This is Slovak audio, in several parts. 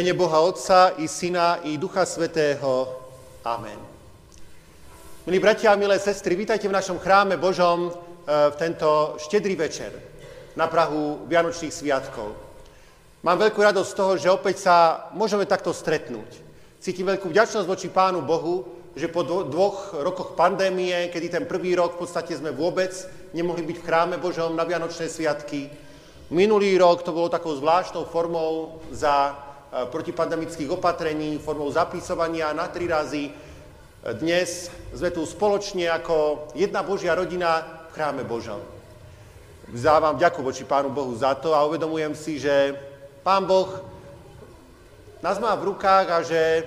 Mene Boha Otca i Syna i Ducha Svetého. Amen. Milí bratia a milé sestry, vítajte v našom chráme Božom e, v tento štedrý večer na Prahu Vianočných sviatkov. Mám veľkú radosť z toho, že opäť sa môžeme takto stretnúť. Cítim veľkú vďačnosť voči Pánu Bohu, že po dvoch rokoch pandémie, kedy ten prvý rok v podstate sme vôbec nemohli byť v chráme Božom na Vianočné sviatky, minulý rok to bolo takou zvláštnou formou za protipandemických opatrení, formou zapisovania na tri razy. Dnes sme tu spoločne ako jedna Božia rodina v chráme Božom. Vzávam ďaku voči Pánu Bohu za to a uvedomujem si, že Pán Boh nás má v rukách a že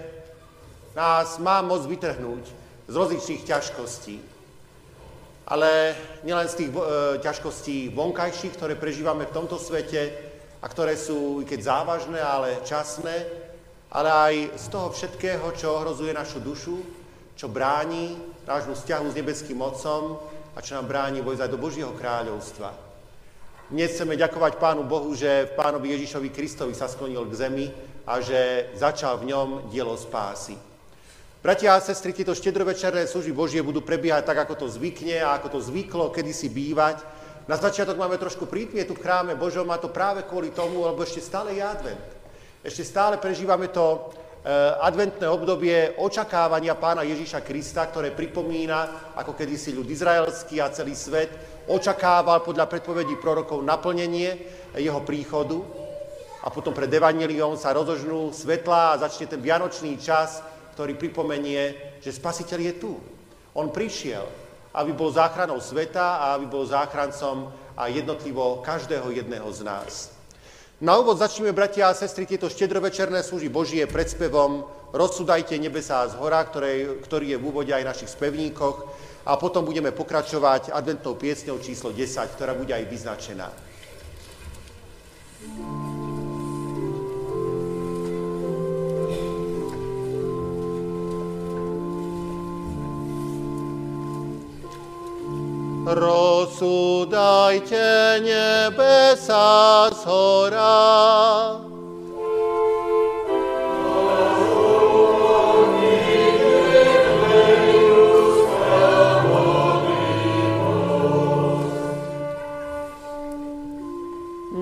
nás má moc vytrhnúť z rozličných ťažkostí. Ale nielen z tých e, ťažkostí vonkajších, ktoré prežívame v tomto svete, a ktoré sú, keď závažné, ale časné, ale aj z toho všetkého, čo ohrozuje našu dušu, čo bráni nášmu vzťahu s nebeským Otcom a čo nám bráni vojsť do Božieho kráľovstva. Dnes chceme ďakovať Pánu Bohu, že v Pánovi Ježišovi Kristovi sa sklonil k zemi a že začal v ňom dielo spásy. Bratia a sestry, tieto štedrovečerné služby Božie budú prebiehať tak, ako to zvykne a ako to zvyklo kedysi bývať, na začiatok máme trošku prítmie tu v chráme Božom a to práve kvôli tomu, lebo ešte stále je advent. Ešte stále prežívame to e, adventné obdobie očakávania pána Ježíša Krista, ktoré pripomína, ako kedysi ľud izraelský a celý svet očakával podľa predpovedí prorokov naplnenie jeho príchodu a potom pred Evangeliom sa rozožnú svetlá a začne ten vianočný čas, ktorý pripomenie, že spasiteľ je tu. On prišiel, aby bol záchranou sveta a aby bol záchrancom a jednotlivo každého jedného z nás. Na úvod začneme, bratia a sestry, tieto štedrovečerné služby Božie predspevom Rozsudajte nebesá z hora, ktoré, ktorý je v úvode aj v našich spevníkoch a potom budeme pokračovať adventnou piesňou číslo 10, ktorá bude aj vyznačená. thank rozsudajte nebesa z hora.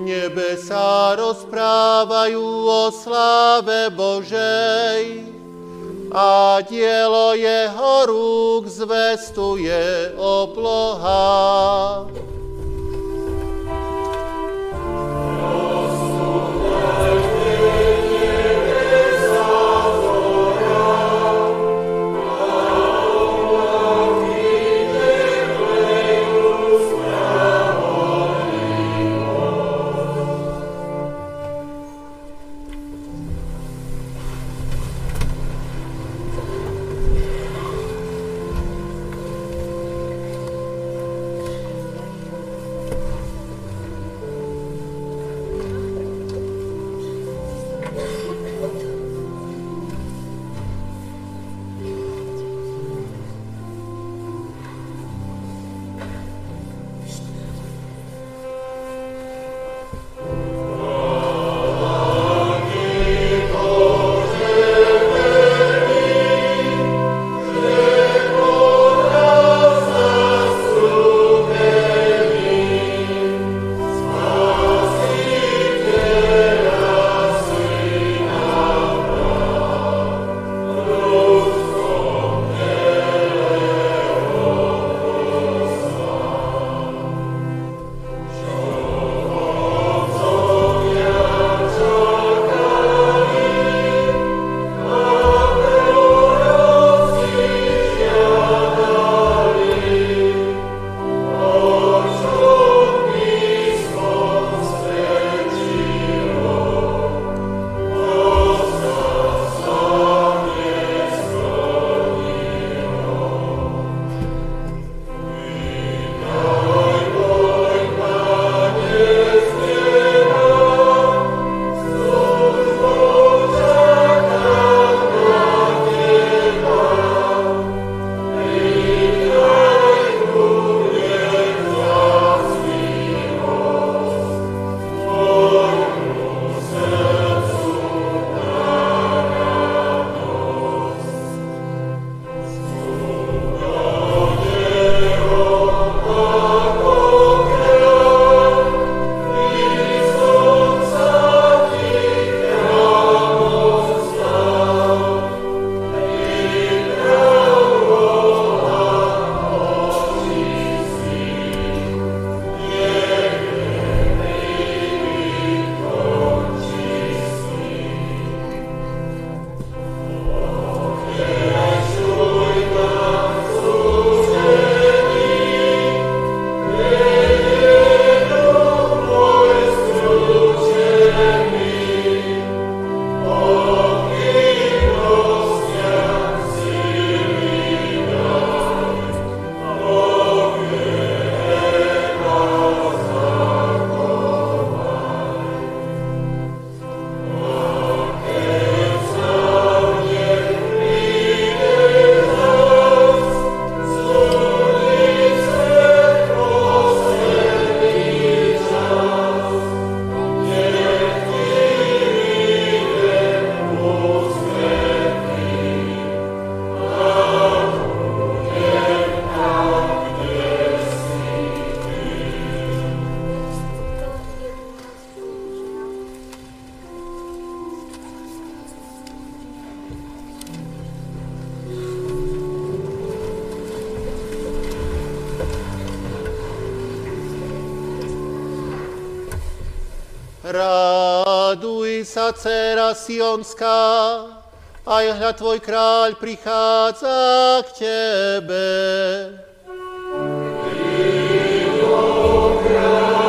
Nebesa rozprávajú o sláve Božej, a dielo jeho rúk zvestuje obloha. Dcera Sionská, aj hľad tvoj kráľ prichádza k tebe. Pán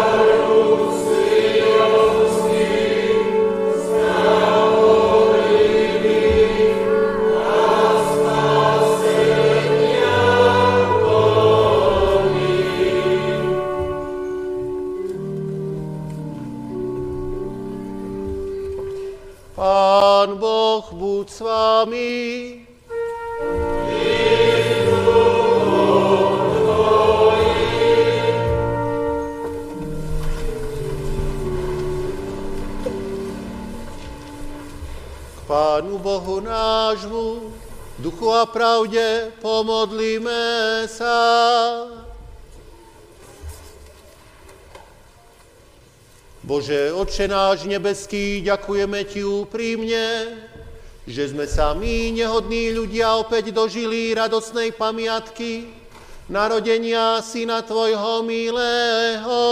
vami. K Pánu Bohu nášmu, duchu a pravde, pomodlíme sa. Bože, Oče náš nebeský, ďakujeme Ti úprimne, že sme sa my, nehodní ľudia, opäť dožili radosnej pamiatky narodenia Syna Tvojho milého.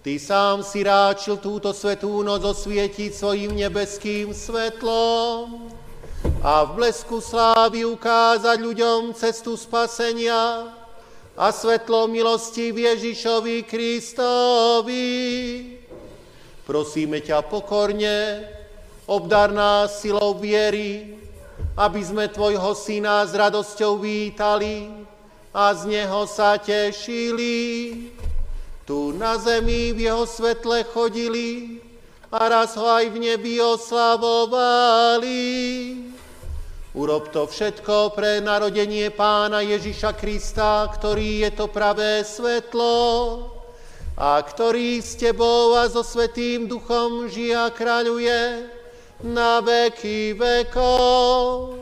Ty sám si ráčil túto svetú noc osvietiť svojim nebeským svetlom a v blesku slávy ukázať ľuďom cestu spasenia, a svetlo milosti Ježišovi Kristovi. Prosíme ťa pokorne, obdar nás silou viery, aby sme Tvojho Syna s radosťou vítali a z Neho sa tešili. Tu na zemi v Jeho svetle chodili a raz ho aj v nebi oslavovali. Urob to všetko pre narodenie pána Ježiša Krista, ktorý je to pravé svetlo a ktorý s tebou a so Svetým Duchom žije a kráľuje na veky vekov.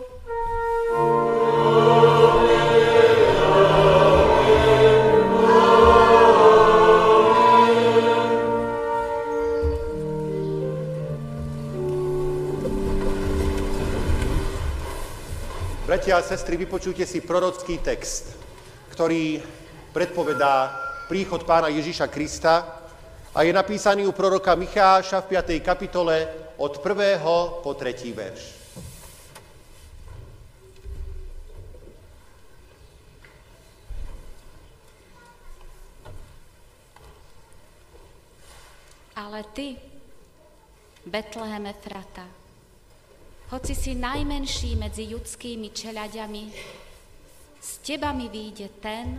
Bratia a sestry, vypočujte si prorocký text, ktorý predpovedá príchod pána Ježiša Krista a je napísaný u proroka Micháša v 5. kapitole od 1. po 3. verš. Ale ty, Betlehem Efrata, hoci si najmenší medzi ľudskými čeľaďami, z teba mi ten,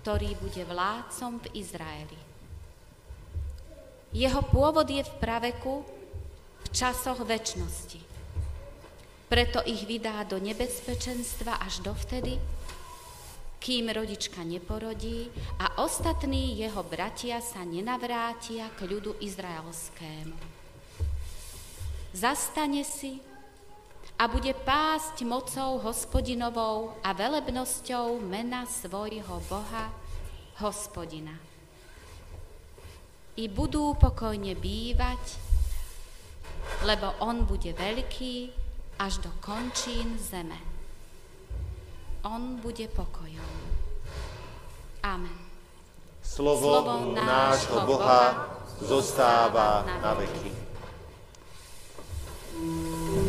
ktorý bude vládcom v Izraeli. Jeho pôvod je v praveku, časoch väčšnosti. Preto ich vydá do nebezpečenstva až dovtedy, kým rodička neporodí a ostatní jeho bratia sa nenavrátia k ľudu izraelskému zastane si a bude pásť mocou hospodinovou a velebnosťou mena svojho Boha, hospodina. I budú pokojne bývať, lebo on bude veľký až do končín zeme. On bude pokojom. Amen. Slovo, Slovo nášho Boha zostáva na veky. Prečo sa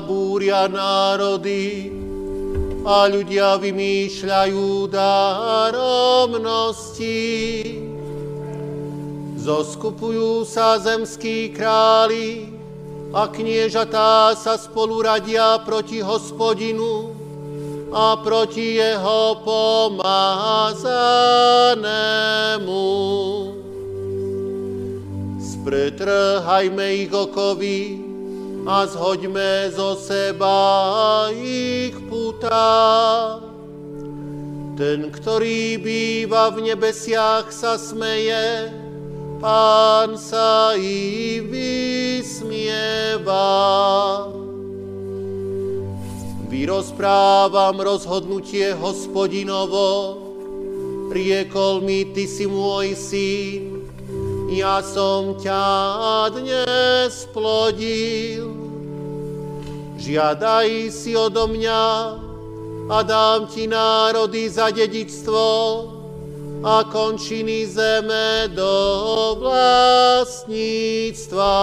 búria národy a ľudia vymýšľajú daromnosti? Zoskupujú sa zemskí králi a kniežatá sa spolu radia proti hospodinu a proti jeho pomázanému. Spretrhajme ich okovy a zhoďme zo seba ich putá. Ten, ktorý býva v nebesiach, sa smeje, pán sa i vysmieva. Vyrozprávam rozhodnutie hospodinovo, riekol mi, ty si môj syn, ja som ťa dnes plodil. Žiadaj si odo mňa a dám ti národy za dedičstvo a končiny zeme do vlastníctva.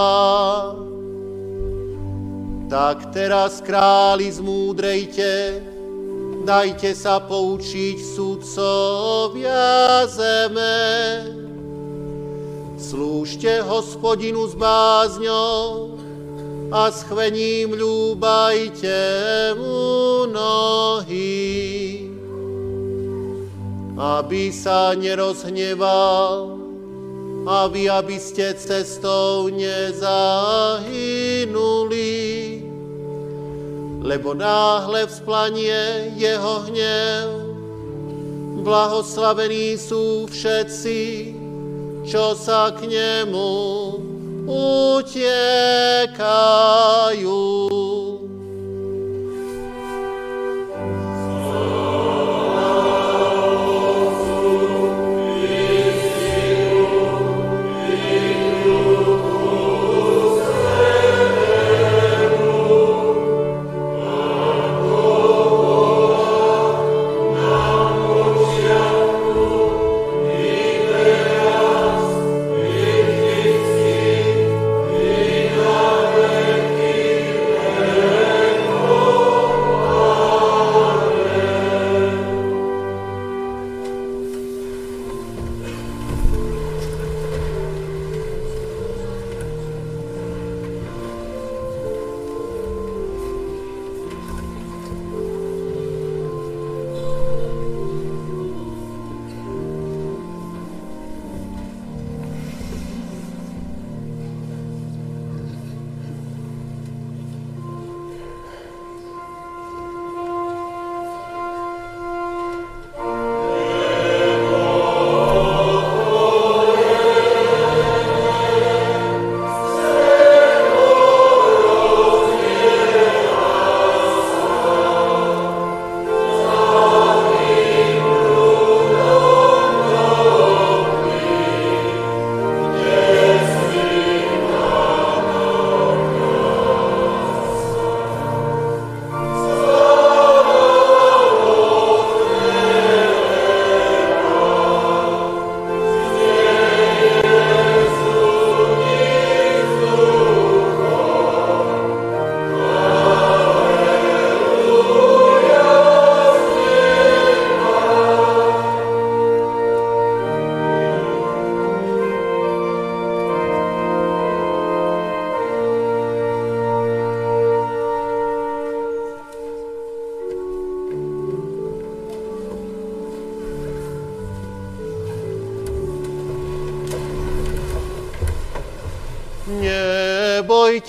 Tak teraz králi zmúdrejte, dajte sa poučiť sudcovia zeme. Slúžte hospodinu s bázňou a s chvením ľúbajte mu nohy, aby sa nerozhneval a vy, aby ste cestou nezahynuli, lebo náhle vzplanie jeho hnev. Blahoslavení sú všetci, čo sa k nemu utiekajú.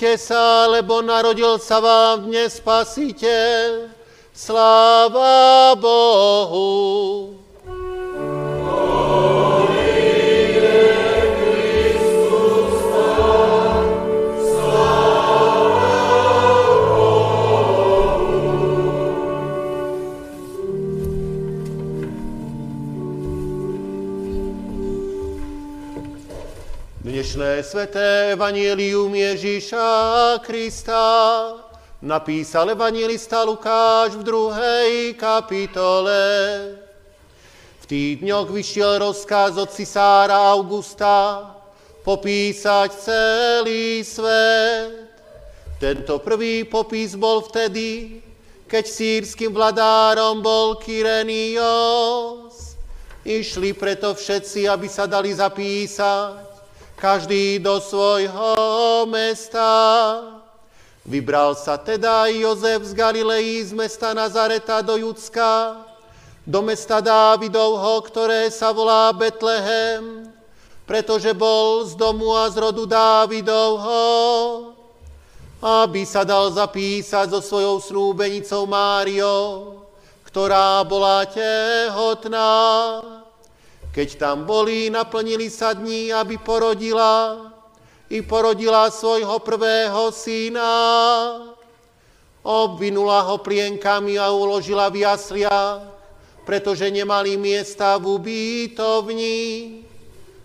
Nebojte sa, lebo narodil sa vám dnes spasiteľ. Sláva Bohu. Sveté evanielium Ježíša Krista napísal evangelista Lukáš v druhej kapitole. V tých dňoch vyšiel rozkaz od cisára Augusta popísať celý svet. Tento prvý popis bol vtedy, keď sírským vladárom bol Kyrenios. Išli preto všetci, aby sa dali zapísať, každý do svojho mesta. Vybral sa teda Jozef z Galilei z mesta Nazareta do Judska, do mesta Dávidovho, ktoré sa volá Betlehem, pretože bol z domu a z rodu Dávidovho aby sa dal zapísať so svojou snúbenicou Máriou, ktorá bola tehotná. Keď tam boli, naplnili sa dní, aby porodila i porodila svojho prvého syna. Obvinula ho plienkami a uložila v jasliach, pretože nemali miesta v ubytovni.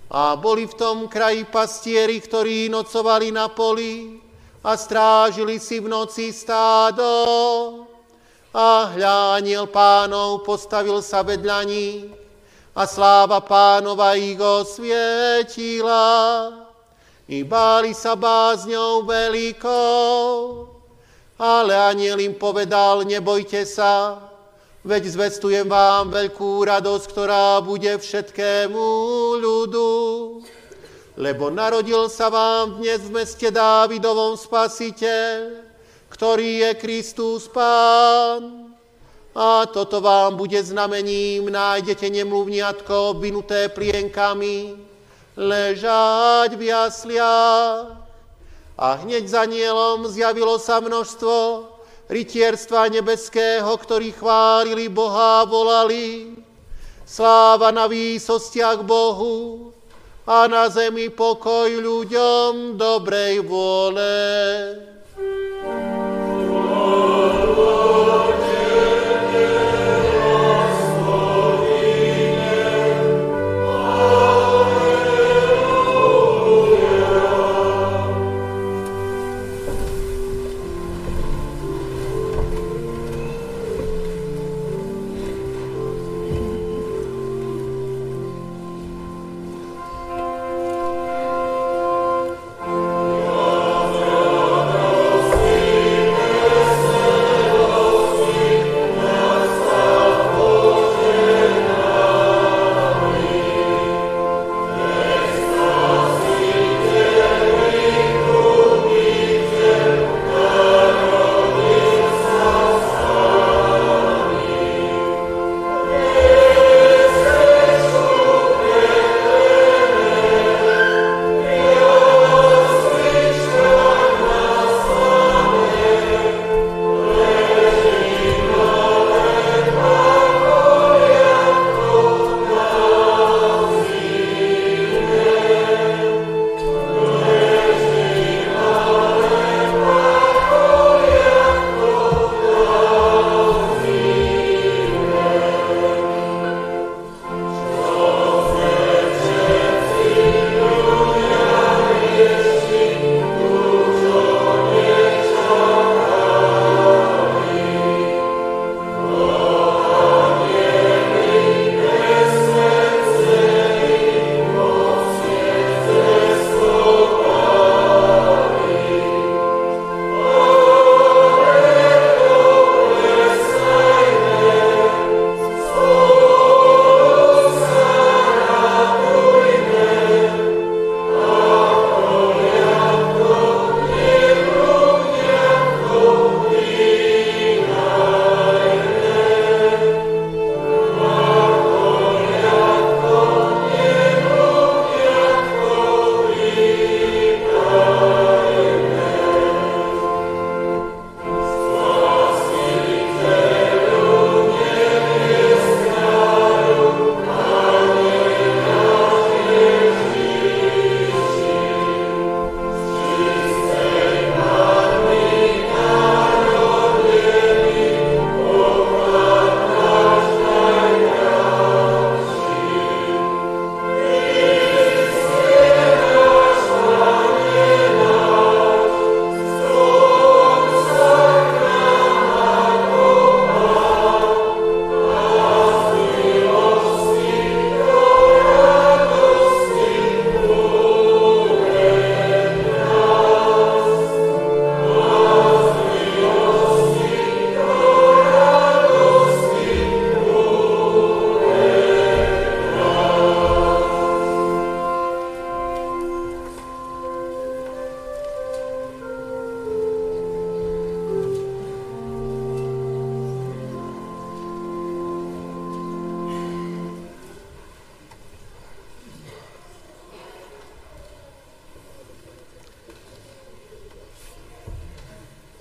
A boli v tom kraji pastieri, ktorí nocovali na poli a strážili si v noci stádo. A hľa pánov postavil sa vedľa nich a sláva pánova ich osvietila. I báli sa bázňou veľkou, ale aniel im povedal, nebojte sa, veď zvestujem vám veľkú radosť, ktorá bude všetkému ľudu lebo narodil sa vám dnes v meste Dávidovom spasiteľ, ktorý je Kristus Pán. A toto vám bude znamením, nájdete nemluvniatko obvinuté plienkami, ležať v jasliach. A hneď za nielom zjavilo sa množstvo rytierstva nebeského, ktorí chválili Boha a volali. Sláva na výsostiach Bohu a na zemi pokoj ľuďom dobrej vôle.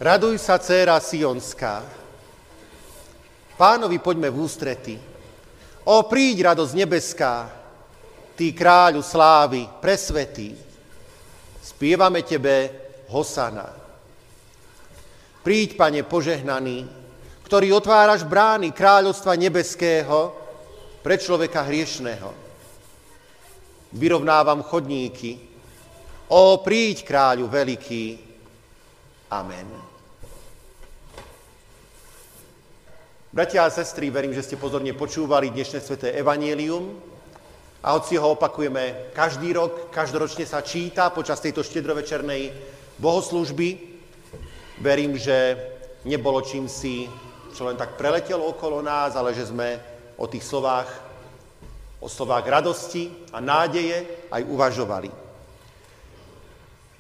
Raduj sa, dcéra Sionská. Pánovi poďme v ústrety. O, príď, radosť nebeská, Ty kráľu slávy, presvetý. Spievame Tebe, Hosana. Príď, Pane, požehnaný, ktorý otváraš brány kráľovstva nebeského pre človeka hriešného. Vyrovnávam chodníky. O, príď, kráľu veľký. Amen. Bratia a sestry, verím, že ste pozorne počúvali dnešné sveté evanielium a hoci ho opakujeme každý rok, každoročne sa číta počas tejto štedrovečernej bohoslužby, verím, že nebolo čím si, čo len tak preletelo okolo nás, ale že sme o tých slovách, o slovách radosti a nádeje aj uvažovali.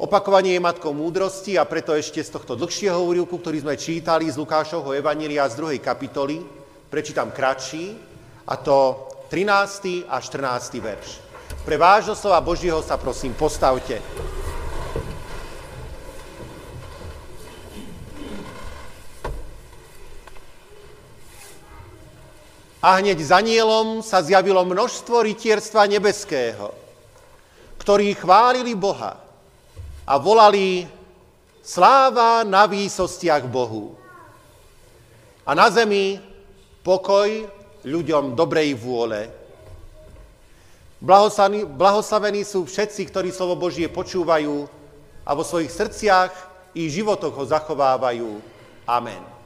Opakovanie je matkou múdrosti a preto ešte z tohto dlhšieho úrivku, ktorý sme čítali z Lukášovho Evanília z druhej kapitoly, prečítam kratší, a to 13. a 14. verš. Pre vážno slova Božieho sa prosím postavte. A hneď za nielom sa zjavilo množstvo rytierstva nebeského, ktorí chválili Boha a volali sláva na výsostiach Bohu. A na zemi pokoj ľuďom dobrej vôle. Blahoslavení sú všetci, ktorí slovo Božie počúvajú a vo svojich srdciach i životoch ho zachovávajú. Amen.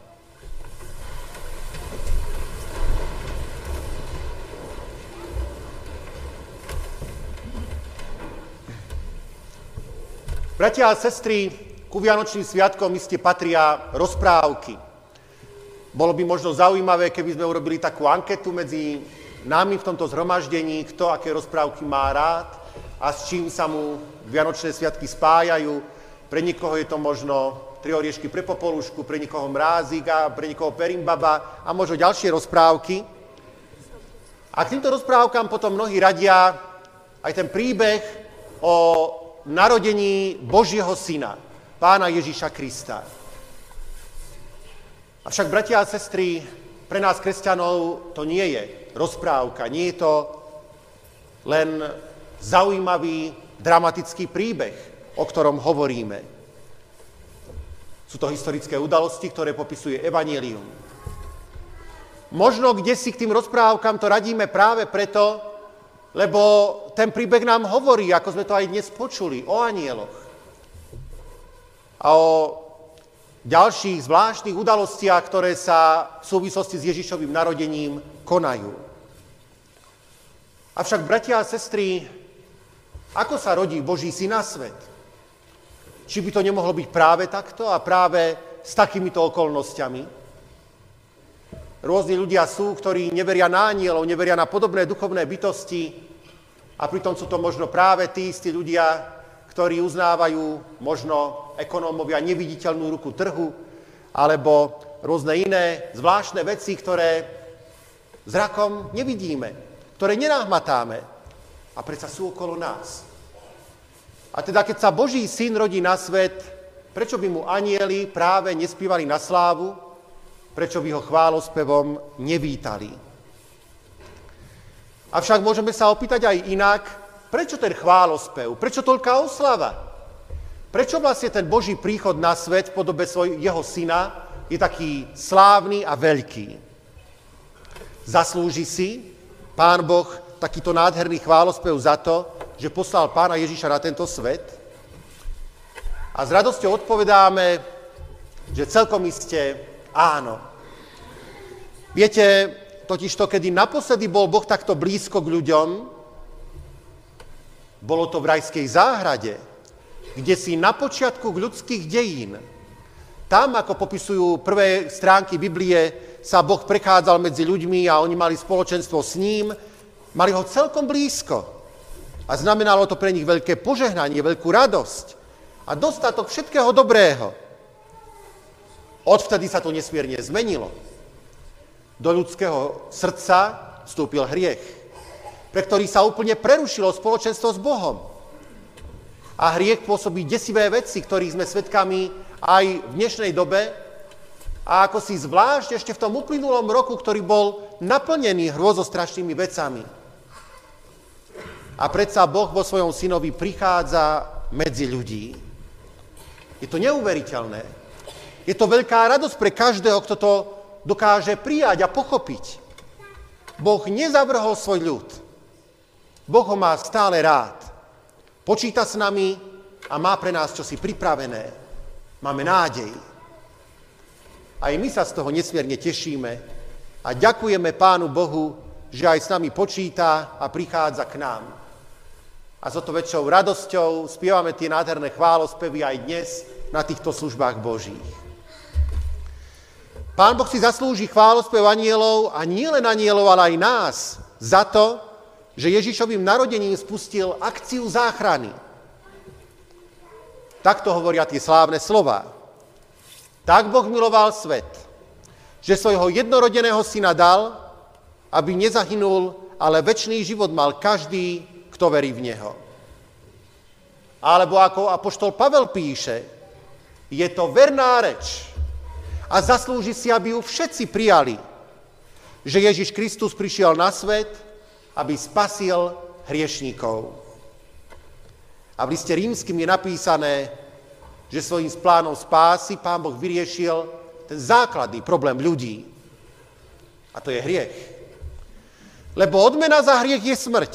Bratia a sestry, ku Vianočným sviatkom iste patria rozprávky. Bolo by možno zaujímavé, keby sme urobili takú anketu medzi nami v tomto zhromaždení, kto aké rozprávky má rád a s čím sa mu Vianočné sviatky spájajú. Pre niekoho je to možno tri oriešky pre popolušku, pre niekoho mrázik a pre niekoho perimbaba a možno ďalšie rozprávky. A k týmto rozprávkam potom mnohí radia aj ten príbeh o narodení Božieho syna, pána Ježíša Krista. Avšak, bratia a sestry, pre nás, kresťanov, to nie je rozprávka, nie je to len zaujímavý, dramatický príbeh, o ktorom hovoríme. Sú to historické udalosti, ktoré popisuje Evangelium. Možno kde si k tým rozprávkam to radíme práve preto, lebo ten príbeh nám hovorí, ako sme to aj dnes počuli, o anieloch. A o ďalších zvláštnych udalostiach, ktoré sa v súvislosti s Ježišovým narodením konajú. Avšak, bratia a sestry, ako sa rodí Boží syn na svet? Či by to nemohlo byť práve takto a práve s takýmito okolnostiami? Rôzni ľudia sú, ktorí neveria na anielov, neveria na podobné duchovné bytosti, a pritom sú to možno práve tí istí ľudia, ktorí uznávajú možno ekonómovia neviditeľnú ruku trhu, alebo rôzne iné zvláštne veci, ktoré zrakom nevidíme, ktoré nenahmatáme a predsa sú okolo nás. A teda keď sa Boží syn rodí na svet, prečo by mu anieli práve nespívali na slávu, prečo by ho chválospevom nevítali? Avšak môžeme sa opýtať aj inak, prečo ten chválospev, prečo toľká oslava? Prečo vlastne ten Boží príchod na svet v podobe svoj, jeho syna je taký slávny a veľký? Zaslúži si Pán Boh takýto nádherný chválospev za to, že poslal Pána Ježiša na tento svet? A s radosťou odpovedáme, že celkom iste áno. Viete, Totižto, kedy naposledy bol Boh takto blízko k ľuďom, bolo to v rajskej záhrade, kde si na počiatku ľudských dejín, tam, ako popisujú prvé stránky Biblie, sa Boh prechádzal medzi ľuďmi a oni mali spoločenstvo s ním, mali ho celkom blízko. A znamenalo to pre nich veľké požehnanie, veľkú radosť a dostatok všetkého dobrého. Odvtedy sa to nesmierne zmenilo do ľudského srdca vstúpil hriech, pre ktorý sa úplne prerušilo spoločenstvo s Bohom. A hriech pôsobí desivé veci, ktorých sme svedkami aj v dnešnej dobe a ako si zvlášť ešte v tom uplynulom roku, ktorý bol naplnený hrôzostrašnými vecami. A predsa Boh vo svojom synovi prichádza medzi ľudí. Je to neuveriteľné. Je to veľká radosť pre každého, kto to dokáže prijať a pochopiť. Boh nezavrhol svoj ľud. Boh ho má stále rád. Počíta s nami a má pre nás čosi pripravené. Máme nádej. Aj my sa z toho nesmierne tešíme a ďakujeme Pánu Bohu, že aj s nami počíta a prichádza k nám. A s o to väčšou radosťou spievame tie nádherné chválospevy aj dnes na týchto službách Božích. Pán Boh si zaslúži chválospev anielov a nie len anielov, ale aj nás za to, že Ježišovým narodením spustil akciu záchrany. Takto hovoria tie slávne slova. Tak Boh miloval svet, že svojho jednorodeného syna dal, aby nezahynul, ale väčší život mal každý, kto verí v Neho. Alebo ako apoštol Pavel píše, je to verná reč a zaslúži si, aby ju všetci prijali, že Ježiš Kristus prišiel na svet, aby spasil hriešníkov. A v liste rímským je napísané, že svojím plánom spásy pán Boh vyriešil ten základný problém ľudí. A to je hriech. Lebo odmena za hriech je smrť,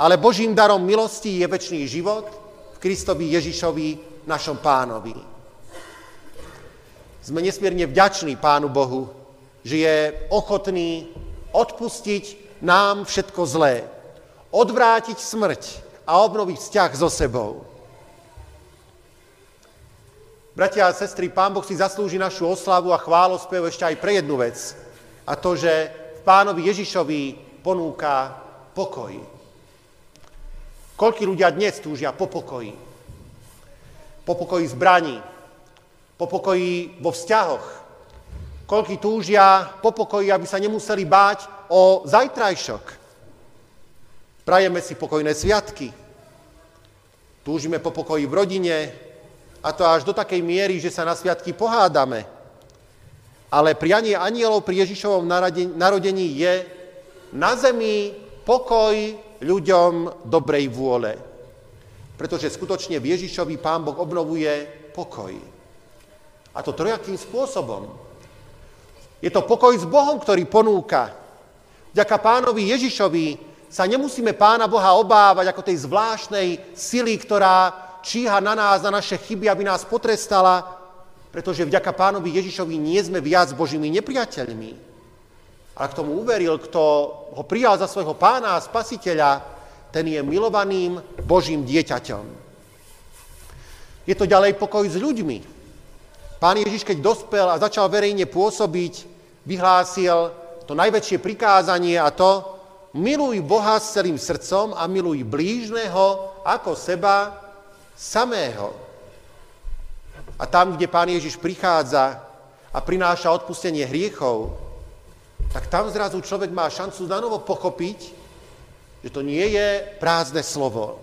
ale Božím darom milosti je väčší život v Kristovi Ježišovi, našom pánovi. Sme nesmierne vďační Pánu Bohu, že je ochotný odpustiť nám všetko zlé, odvrátiť smrť a obnoviť vzťah so sebou. Bratia a sestry, Pán Boh si zaslúži našu oslavu a chválospev ešte aj pre jednu vec. A to, že v Pánovi Ježišovi ponúka pokoj. Koľkí ľudia dnes túžia po pokoji? Po pokoji zbraní, po pokoji vo vzťahoch. Koľkí túžia po pokoji, aby sa nemuseli báť o zajtrajšok. Prajeme si pokojné sviatky. Túžime po pokoji v rodine, a to až do takej miery, že sa na sviatky pohádame. Ale prianie anielov pri Ježišovom narodení je na zemi pokoj ľuďom dobrej vôle. Pretože skutočne v Ježišovi Pán Boh obnovuje pokoj. A to trojakým spôsobom. Je to pokoj s Bohom, ktorý ponúka. Vďaka pánovi Ježišovi sa nemusíme pána Boha obávať ako tej zvláštnej sily, ktorá číha na nás, na naše chyby, aby nás potrestala, pretože vďaka pánovi Ježišovi nie sme viac Božími nepriateľmi. Ale k tomu uveril, kto ho prijal za svojho pána a spasiteľa, ten je milovaným Božím dieťaťom. Je to ďalej pokoj s ľuďmi. Pán Ježiš, keď dospel a začal verejne pôsobiť, vyhlásil to najväčšie prikázanie a to, miluj Boha s celým srdcom a miluj blížneho ako seba samého. A tam, kde Pán Ježiš prichádza a prináša odpustenie hriechov, tak tam zrazu človek má šancu na novo pochopiť, že to nie je prázdne slovo,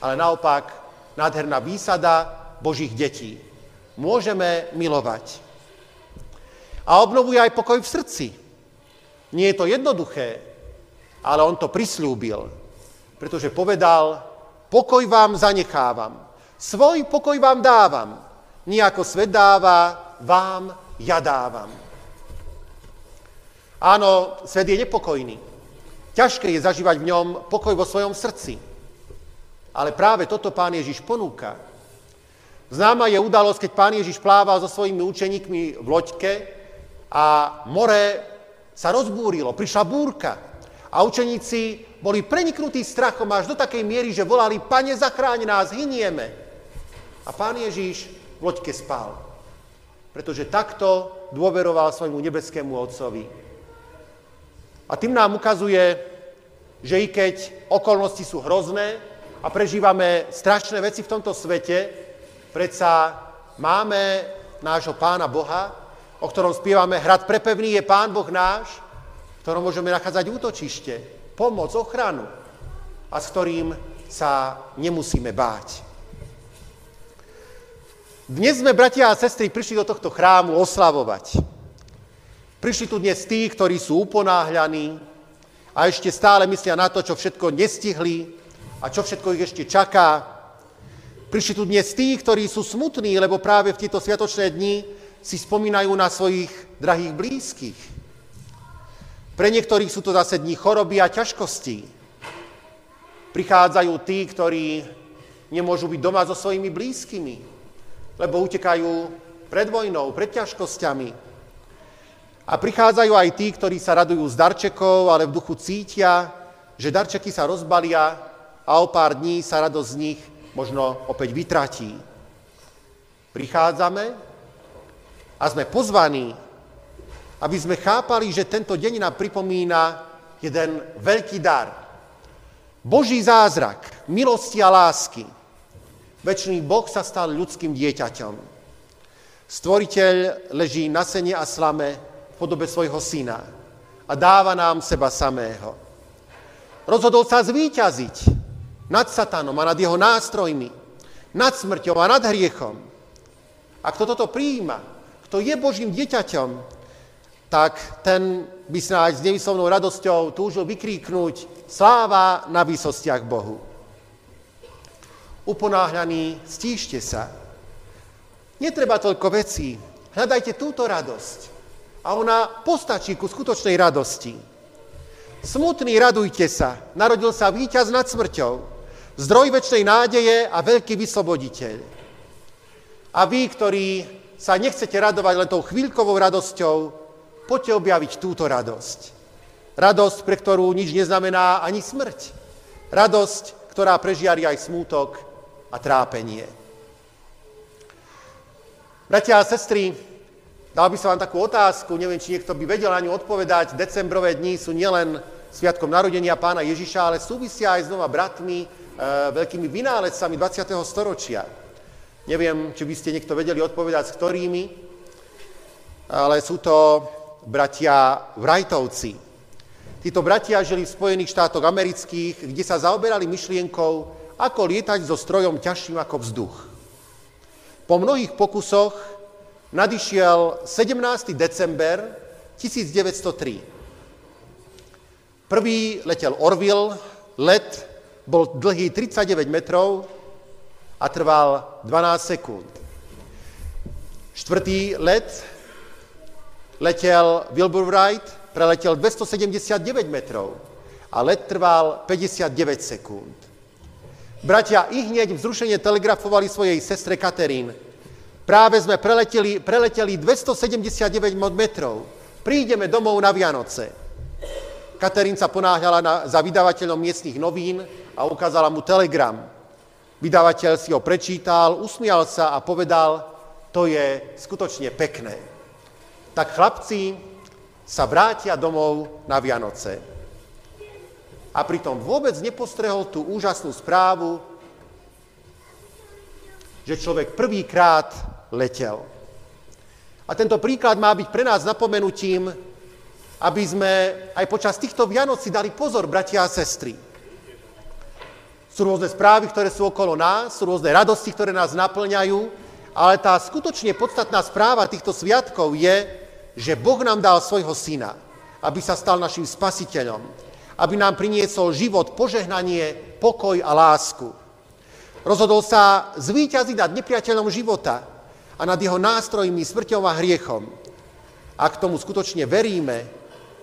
ale naopak nádherná výsada Božích detí. Môžeme milovať. A obnovuje aj pokoj v srdci. Nie je to jednoduché, ale on to prislúbil, pretože povedal, Pokoj vám zanechávam. Svoj pokoj vám dávam. Nijako svet dáva, vám ja dávam. Áno, svet je nepokojný. Ťažké je zažívať v ňom pokoj vo svojom srdci. Ale práve toto pán Ježiš ponúka. Známa je udalosť, keď pán Ježiš plával so svojimi učeníkmi v loďke a more sa rozbúrilo, prišla búrka a učeníci boli preniknutí strachom až do takej miery, že volali, pane, zachráň nás, hynieme. A pán Ježíš v loďke spal, pretože takto dôveroval svojmu nebeskému Otcovi. A tým nám ukazuje, že i keď okolnosti sú hrozné a prežívame strašné veci v tomto svete, predsa máme nášho Pána Boha, o ktorom spievame Hrad prepevný je Pán Boh náš, v ktorom môžeme nachádzať útočište, pomoc, ochranu a s ktorým sa nemusíme báť. Dnes sme, bratia a sestry, prišli do tohto chrámu oslavovať. Prišli tu dnes tí, ktorí sú uponáhľaní a ešte stále myslia na to, čo všetko nestihli a čo všetko ich ešte čaká. Prišli tu dnes tí, ktorí sú smutní, lebo práve v tieto sviatočné dni si spomínajú na svojich drahých blízkych. Pre niektorých sú to zase dni choroby a ťažkostí. Prichádzajú tí, ktorí nemôžu byť doma so svojimi blízkymi, lebo utekajú pred vojnou, pred ťažkosťami, a prichádzajú aj tí, ktorí sa radujú z darčekov, ale v duchu cítia, že darčeky sa rozbalia a o pár dní sa radosť z nich možno opäť vytratí. Prichádzame a sme pozvaní, aby sme chápali, že tento deň nám pripomína jeden veľký dar. Boží zázrak, milosti a lásky. Večný Boh sa stal ľudským dieťaťom. Stvoriteľ leží na sene a slame, podobe svojho syna a dáva nám seba samého. Rozhodol sa zvíťaziť nad satanom a nad jeho nástrojmi, nad smrťou a nad hriechom. A kto toto prijíma, kto je Božím dieťaťom, tak ten by snáď s nevyslovnou radosťou túžil vykríknuť sláva na výsostiach Bohu. Uponáhľaní, stíšte sa. Netreba toľko vecí. Hľadajte túto radosť a ona postačí ku skutočnej radosti. Smutný radujte sa, narodil sa víťaz nad smrťou, zdroj väčšnej nádeje a veľký vysloboditeľ. A vy, ktorí sa nechcete radovať len tou chvíľkovou radosťou, poďte objaviť túto radosť. Radosť, pre ktorú nič neznamená ani smrť. Radosť, ktorá prežiari aj smútok a trápenie. Bratia a sestry, Dal by som vám takú otázku, neviem, či niekto by vedel na ňu odpovedať. Decembrové dni sú nielen sviatkom narodenia pána Ježiša, ale súvisia aj s znova bratmi, veľkými vynálezcami 20. storočia. Neviem, či by ste niekto vedeli odpovedať, s ktorými, ale sú to bratia Vrajtovci. Títo bratia žili v Spojených štátoch amerických, kde sa zaoberali myšlienkou, ako lietať so strojom ťažším ako vzduch. Po mnohých pokusoch nadišiel 17. december 1903. Prvý letel Orville, let bol dlhý 39 metrov a trval 12 sekúnd. Štvrtý let letel Wilbur Wright, preletel 279 metrov a let trval 59 sekúnd. Bratia i hneď vzrušenie telegrafovali svojej sestre Katerín, Práve sme preleteli, preleteli 279 metrov. Prídeme domov na Vianoce. Katerín sa ponáhľala na, za vydavateľom miestnych novín a ukázala mu telegram. Vydavateľ si ho prečítal, usmial sa a povedal, to je skutočne pekné. Tak chlapci sa vrátia domov na Vianoce. A pritom vôbec nepostrehol tú úžasnú správu, že človek prvýkrát letel. A tento príklad má byť pre nás napomenutím, aby sme aj počas týchto Vianoc dali pozor, bratia a sestry. Sú rôzne správy, ktoré sú okolo nás, sú rôzne radosti, ktoré nás naplňajú, ale tá skutočne podstatná správa týchto sviatkov je, že Boh nám dal svojho syna, aby sa stal našim spasiteľom, aby nám priniesol život, požehnanie, pokoj a lásku. Rozhodol sa zvíťaziť nad nepriateľom života a nad jeho nástrojmi, smrťou a hriechom. Ak tomu skutočne veríme,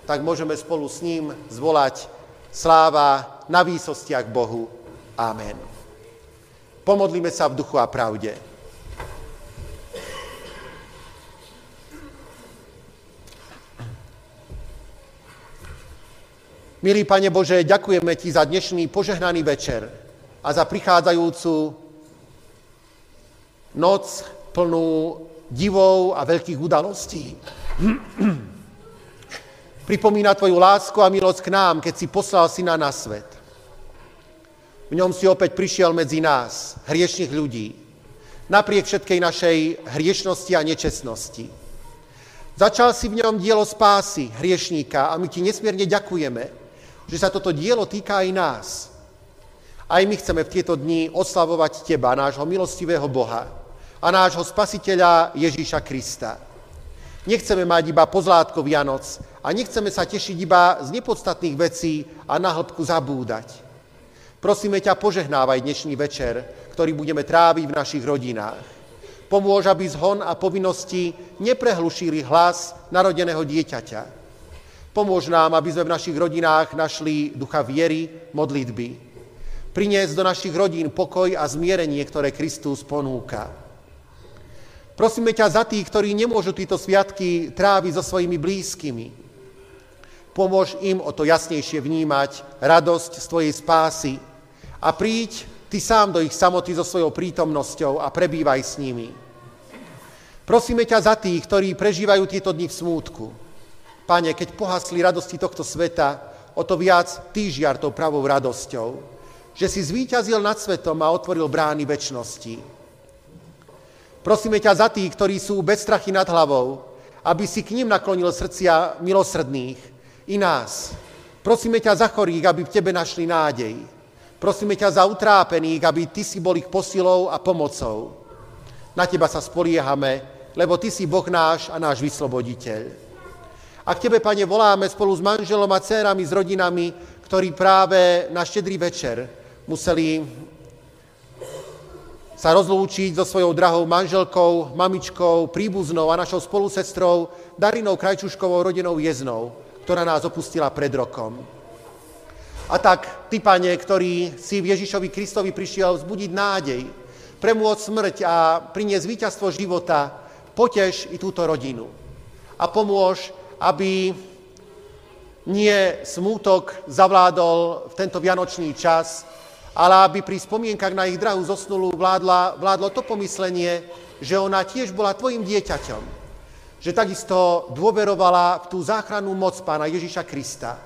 tak môžeme spolu s ním zvolať sláva na výsostiach Bohu. Amen. Pomodlíme sa v duchu a pravde. Milý Pane Bože, ďakujeme Ti za dnešný požehnaný večer a za prichádzajúcu noc plnú divov a veľkých udalostí. Pripomína Tvoju lásku a milosť k nám, keď si poslal Syna na svet. V ňom si opäť prišiel medzi nás, hriešných ľudí, napriek všetkej našej hriešnosti a nečestnosti. Začal si v ňom dielo spásy hriešníka a my Ti nesmierne ďakujeme, že sa toto dielo týka aj nás. Aj my chceme v tieto dni oslavovať Teba, nášho milostivého Boha. a nášho spasiteľa Ježíša Krista. Nechceme mať iba pozlátko Vianoc a nechceme sa tešiť iba z nepodstatných vecí a na hĺbku zabúdať. Prosíme ťa, požehnávaj dnešný večer, ktorý budeme tráviť v našich rodinách. Pomôž, aby zhon a povinnosti neprehlušili hlas narodeného dieťaťa. Pomôž nám, aby sme v našich rodinách našli ducha viery, modlitby. Priniesť do našich rodín pokoj a zmierenie, ktoré Kristus ponúka. Prosíme ťa za tých, ktorí nemôžu tieto sviatky tráviť so svojimi blízkymi. Pomôž im o to jasnejšie vnímať radosť z Tvojej spásy a príď Ty sám do ich samoty so svojou prítomnosťou a prebývaj s nimi. Prosíme ťa za tých, ktorí prežívajú tieto dni v smútku. Pane, keď pohasli radosti tohto sveta, o to viac Ty žiar tou pravou radosťou, že si zvíťazil nad svetom a otvoril brány väčšnosti. Prosíme ťa za tých, ktorí sú bez strachy nad hlavou, aby si k ním naklonil srdcia milosrdných i nás. Prosíme ťa za chorých, aby v tebe našli nádej. Prosíme ťa za utrápených, aby ty si bol ich posilou a pomocou. Na teba sa spoliehame, lebo ty si Boh náš a náš vysloboditeľ. A k tebe, pane, voláme spolu s manželom a dcerami, s rodinami, ktorí práve na štedrý večer museli sa rozlúčiť so svojou drahou manželkou, mamičkou, príbuznou a našou spolusestrou Darinou Krajčuškovou rodinou Jeznou, ktorá nás opustila pred rokom. A tak, ty, pane, ktorý si v Ježišovi Kristovi prišiel vzbudiť nádej, premôcť smrť a priniesť víťazstvo života, potež i túto rodinu. A pomôž, aby nie smútok zavládol v tento vianočný čas, ale aby pri spomienkach na ich drahú zosnulú vládla, vládlo to pomyslenie, že ona tiež bola tvojim dieťaťom. Že takisto dôverovala v tú záchrannú moc pána Ježiša Krista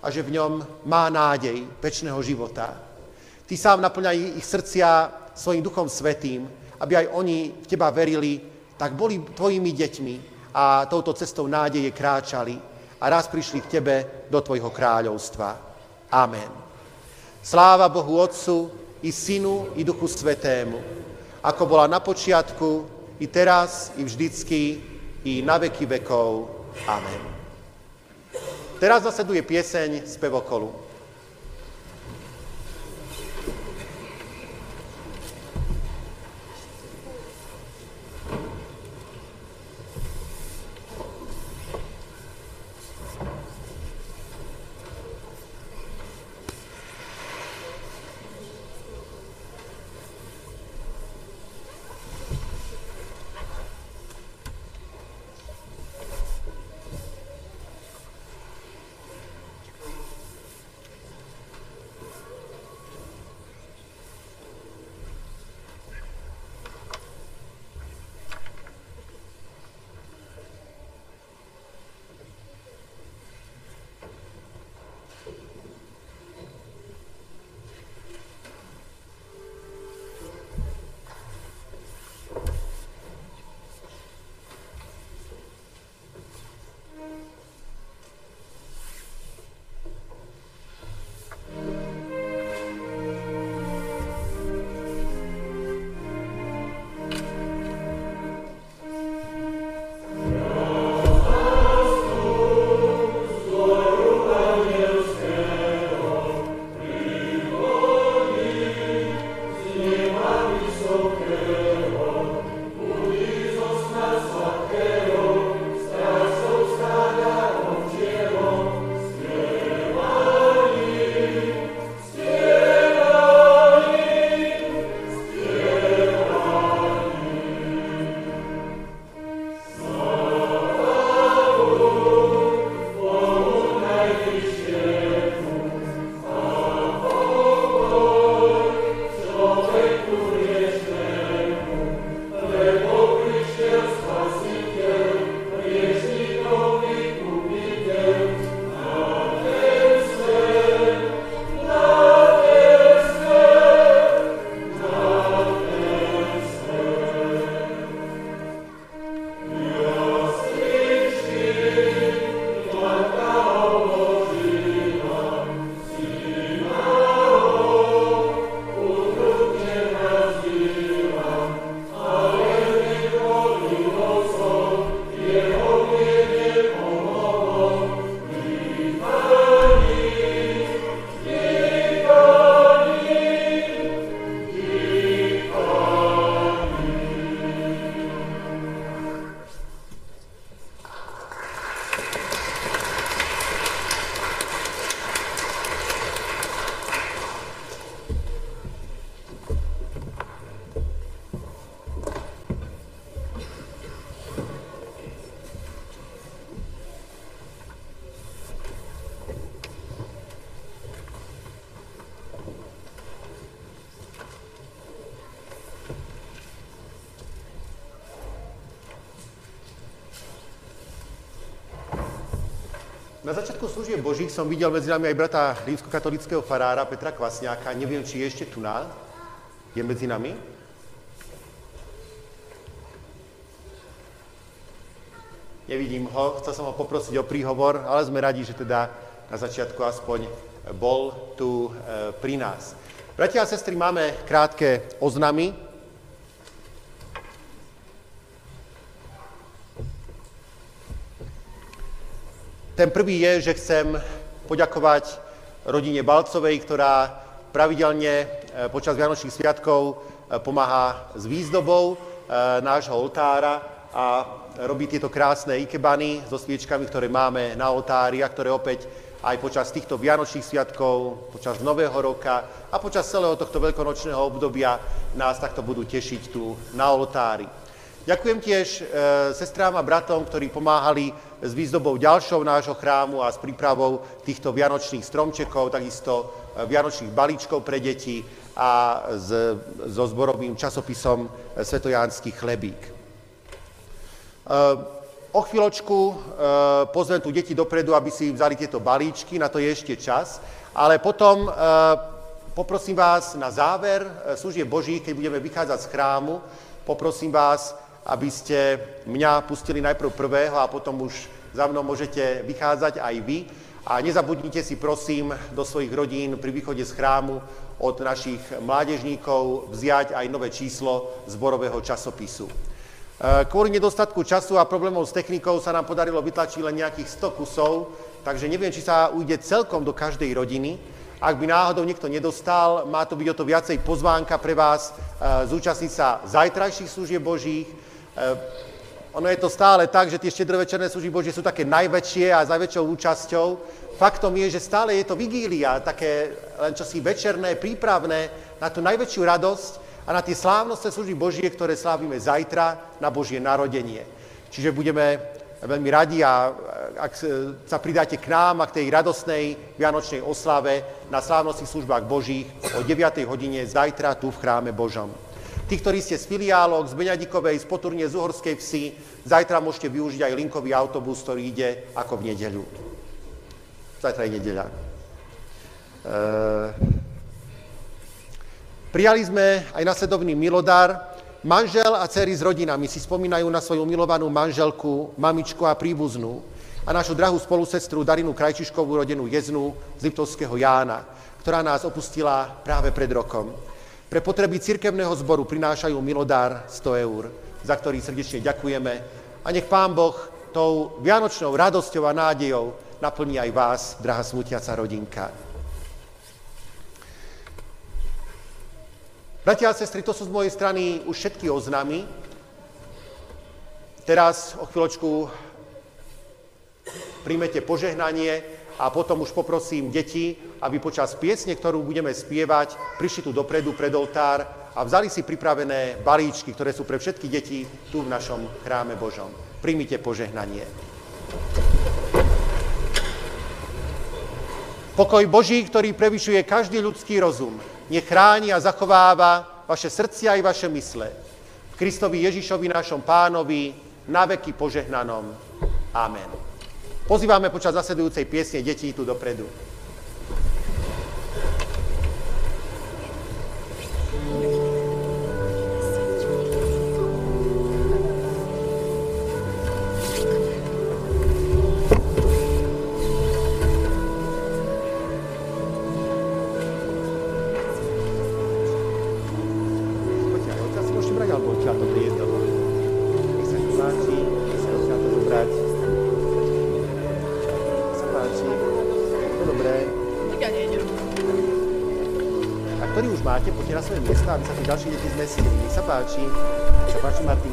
a že v ňom má nádej väčšného života. Ty sám naplňaj ich srdcia svojim duchom svetým, aby aj oni v teba verili, tak boli tvojimi deťmi a touto cestou nádeje kráčali a raz prišli k tebe do tvojho kráľovstva. Amen. Sláva Bohu Otcu i Synu i Duchu Svetému, ako bola na počiatku, i teraz, i vždycky, i na veky vekov. Amen. Teraz nasleduje pieseň z pevokolu. Na začiatku služieb Božích som videl medzi nami aj brata rímskokatolického farára Petra Kvasňáka. Neviem, či je ešte tu na. Je medzi nami? Nevidím ho, chcel som ho poprosiť o príhovor, ale sme radi, že teda na začiatku aspoň bol tu e, pri nás. Bratia a sestry, máme krátke oznamy. Ten prvý je, že chcem poďakovať rodine Balcovej, ktorá pravidelne e, počas Vianočných sviatkov e, pomáha s výzdobou nášho oltára a robí tieto krásne ikebany so sviečkami, ktoré máme na oltári a ktoré opäť aj počas týchto Vianočných sviatkov, počas Nového roka a počas celého tohto veľkonočného obdobia nás takto budú tešiť tu na oltári. Ďakujem tiež e, sestrám a bratom, ktorí pomáhali s výzdobou ďalšou nášho chrámu a s prípravou týchto vianočných stromčekov, takisto e, vianočných balíčkov pre deti a s, so zborovým časopisom Svetojánsky chlebík. O chvíľočku e, pozvem tu deti dopredu, aby si vzali tieto balíčky, na to je ešte čas, ale potom e, poprosím vás na záver e, služie Boží, keď budeme vychádzať z chrámu, poprosím vás, aby ste mňa pustili najprv prvého a potom už za mnou môžete vychádzať aj vy. A nezabudnite si prosím do svojich rodín pri východe z chrámu od našich mládežníkov vziať aj nové číslo zborového časopisu. Eh, kvôli nedostatku času a problémov s technikou sa nám podarilo vytlačiť len nejakých 100 kusov, takže neviem, či sa ujde celkom do každej rodiny. Ak by náhodou niekto nedostal, má to byť o to viacej pozvánka pre vás eh, zúčastniť sa zajtrajších služieb Božích. Eh, ono je to stále tak, že tie štedrovečerné služby Božie sú také najväčšie a s najväčšou účasťou. Faktom je, že stále je to vigília, také len čosi večerné, prípravné na tú najväčšiu radosť, a na tie slávnostné služby Božie, ktoré slávime zajtra na Božie narodenie. Čiže budeme veľmi radi a ak sa pridáte k nám a k tej radosnej vianočnej oslave na slávnostných službách Božích o 9. hodine zajtra tu v chráme Božom. Tí, ktorí ste z filiálok, z Beňadikovej, z Poturnie, z Uhorskej vsi, zajtra môžete využiť aj linkový autobus, ktorý ide ako v nedeľu. Zajtra je nedeľa. E- Prijali sme aj nasledovný milodár. Manžel a dcery s rodinami si spomínajú na svoju milovanú manželku, mamičku a príbuznú a našu drahú spolusestru Darinu Krajčiškovú, rodenú Jeznu z Liptovského Jána, ktorá nás opustila práve pred rokom. Pre potreby cirkevného zboru prinášajú milodár 100 eur, za ktorý srdečne ďakujeme a nech Pán Boh tou vianočnou radosťou a nádejou naplní aj vás, drahá smutiaca rodinka. Bratia a sestry, to sú z mojej strany už všetky oznámy. Teraz o chvíľočku príjmete požehnanie a potom už poprosím deti, aby počas piesne, ktorú budeme spievať, prišli tu dopredu pred oltár a vzali si pripravené balíčky, ktoré sú pre všetky deti tu v našom chráme Božom. Príjmite požehnanie. Pokoj Boží, ktorý prevyšuje každý ľudský rozum, nech chráni a zachováva vaše srdcia i vaše mysle. V Kristovi Ježišovi, našom pánovi, na veky požehnanom. Amen. Pozývame počas zasledujúcej piesne detí tu dopredu. Ďalšie deti zmestili. Nech sa páči.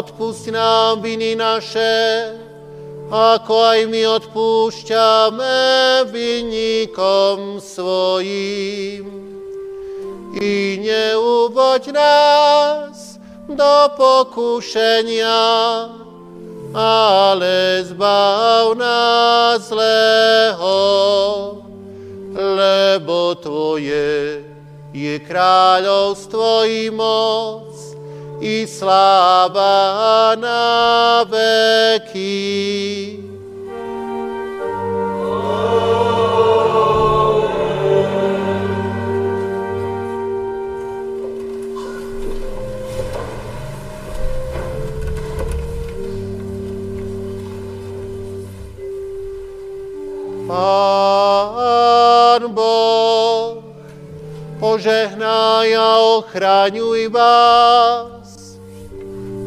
Odpust nám viny naše, ako aj my odpúšťame vinníkom svojim. I neuvoď nás do pokušenia, ale zbav nás zlého lebo Tvoje je kráľovstvo i moc i sláva na veky. Pán Boh, požehnaj a ochraňuj vás.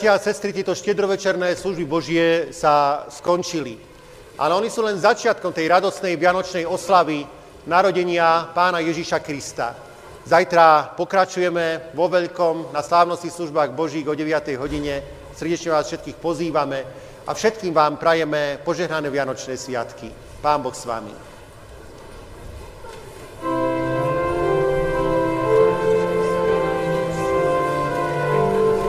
Bratia a sestry, tieto štedrovečerné služby Božie sa skončili. Ale oni sú len začiatkom tej radosnej vianočnej oslavy narodenia pána Ježíša Krista. Zajtra pokračujeme vo veľkom na slávnosti službách Božích o 9. hodine. Srdečne vás všetkých pozývame a všetkým vám prajeme požehnané Vianočné sviatky. Pán Boh s vami.